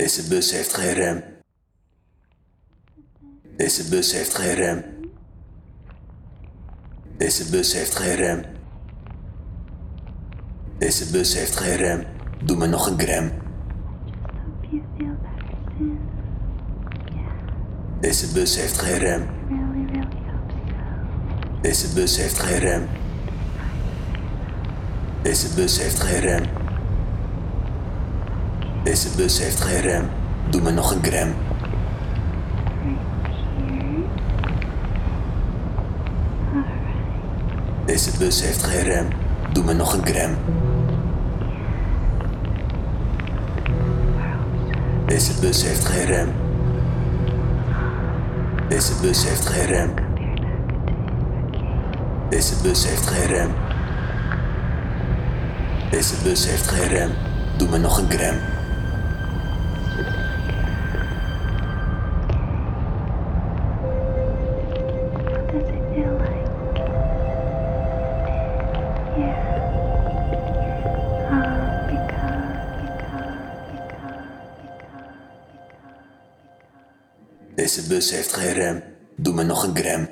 Deze bus heeft geen rem. Deze bus heeft geen rem. Deze bus heeft geen rem. Deze bus heeft geen rem. Doe me nog een gram. Deze bus heeft geen rem. Deze bus heeft geen rem. Deze bus heeft geen rem. Deze bus heeft geen rem. Doe me nog een gram. Deze bus heeft geen rem. Doe me nog een gram. Deze bus heeft geen rem. Deze bus heeft geen rem. Deze bus heeft geen rem. Deze bus heeft geen rem. Doe me nog een gram. Deze bus heeft geen rem. Doe me nog een gram.